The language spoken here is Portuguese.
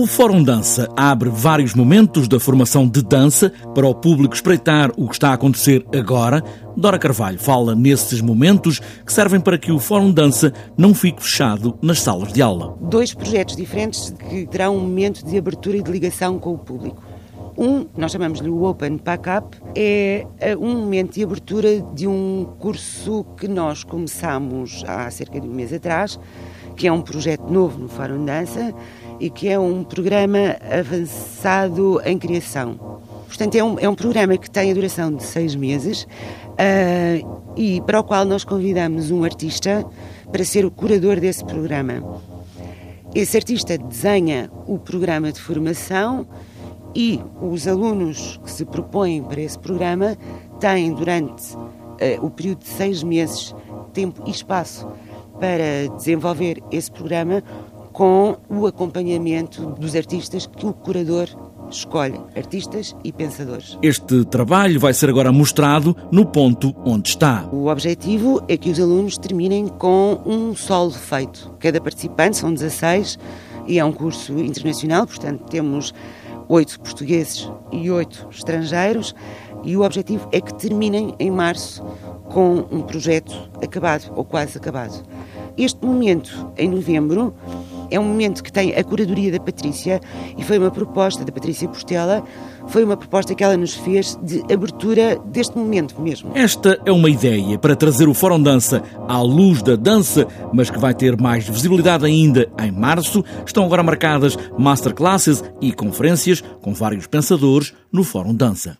O Fórum Dança abre vários momentos da formação de dança para o público espreitar o que está a acontecer agora. Dora Carvalho fala nesses momentos que servem para que o Fórum Dança não fique fechado nas salas de aula. Dois projetos diferentes que terão um momento de abertura e de ligação com o público. Um, nós chamamos-lhe o Open Pack Up, é um momento de abertura de um curso que nós começamos há cerca de um mês atrás, que é um projeto novo no Fórum Dança e que é um programa avançado em criação. Portanto, é um, é um programa que tem a duração de seis meses uh, e para o qual nós convidamos um artista para ser o curador desse programa. Esse artista desenha o programa de formação e os alunos que se propõem para esse programa têm, durante uh, o período de seis meses, tempo e espaço para desenvolver esse programa com o acompanhamento dos artistas que o curador escolhe, artistas e pensadores. Este trabalho vai ser agora mostrado no ponto onde está. O objetivo é que os alunos terminem com um solo feito. Cada participante são 16 e é um curso internacional, portanto temos oito portugueses e oito estrangeiros e o objetivo é que terminem em março com um projeto acabado ou quase acabado. Este momento, em novembro, é um momento que tem a curadoria da Patrícia e foi uma proposta da Patrícia Portela, foi uma proposta que ela nos fez de abertura deste momento mesmo. Esta é uma ideia para trazer o Fórum Dança à luz da dança, mas que vai ter mais visibilidade ainda em março. Estão agora marcadas masterclasses e conferências com vários pensadores no Fórum Dança.